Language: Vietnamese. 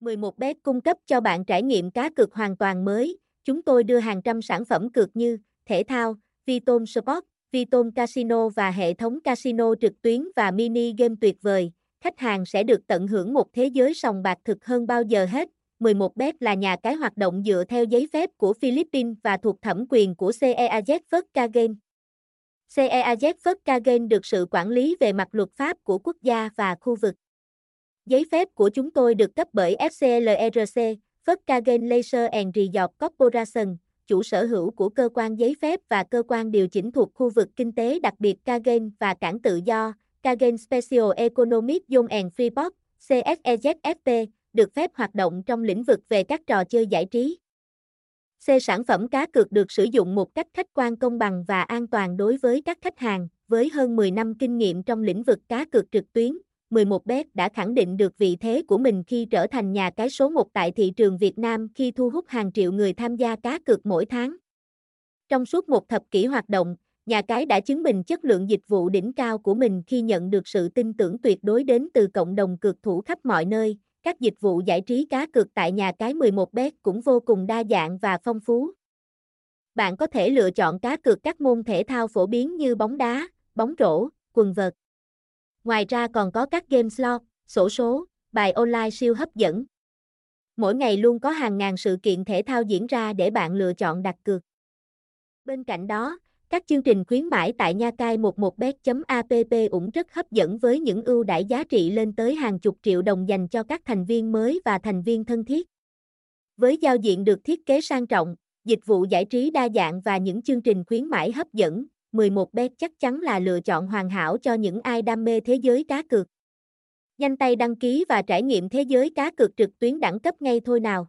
11bet cung cấp cho bạn trải nghiệm cá cược hoàn toàn mới. Chúng tôi đưa hàng trăm sản phẩm cược như thể thao, Vitom Sport, Vitom Casino và hệ thống casino trực tuyến và mini game tuyệt vời. Khách hàng sẽ được tận hưởng một thế giới sòng bạc thực hơn bao giờ hết. 11bet là nhà cái hoạt động dựa theo giấy phép của Philippines và thuộc thẩm quyền của CEAZ Phất Game. CEAZ Phất Game được sự quản lý về mặt luật pháp của quốc gia và khu vực. Giấy phép của chúng tôi được cấp bởi FCLRC, Volkswagen Laser and Resort Corporation, chủ sở hữu của cơ quan giấy phép và cơ quan điều chỉnh thuộc khu vực kinh tế đặc biệt Kagen và cảng tự do, Kagen Special Economic Zone and Freeport, CSEZFP, được phép hoạt động trong lĩnh vực về các trò chơi giải trí. C. Sản phẩm cá cược được sử dụng một cách khách quan công bằng và an toàn đối với các khách hàng, với hơn 10 năm kinh nghiệm trong lĩnh vực cá cược trực tuyến, 11bet đã khẳng định được vị thế của mình khi trở thành nhà cái số 1 tại thị trường Việt Nam khi thu hút hàng triệu người tham gia cá cược mỗi tháng. Trong suốt một thập kỷ hoạt động, nhà cái đã chứng minh chất lượng dịch vụ đỉnh cao của mình khi nhận được sự tin tưởng tuyệt đối đến từ cộng đồng cược thủ khắp mọi nơi. Các dịch vụ giải trí cá cược tại nhà cái 11bet cũng vô cùng đa dạng và phong phú. Bạn có thể lựa chọn cá cược các môn thể thao phổ biến như bóng đá, bóng rổ, quần vợt. Ngoài ra còn có các game slot, sổ số, bài online siêu hấp dẫn. Mỗi ngày luôn có hàng ngàn sự kiện thể thao diễn ra để bạn lựa chọn đặt cược. Bên cạnh đó, các chương trình khuyến mãi tại Nha Cai 11bet.app cũng rất hấp dẫn với những ưu đãi giá trị lên tới hàng chục triệu đồng dành cho các thành viên mới và thành viên thân thiết. Với giao diện được thiết kế sang trọng, dịch vụ giải trí đa dạng và những chương trình khuyến mãi hấp dẫn, 11bet chắc chắn là lựa chọn hoàn hảo cho những ai đam mê thế giới cá cược. Nhanh tay đăng ký và trải nghiệm thế giới cá cược trực tuyến đẳng cấp ngay thôi nào.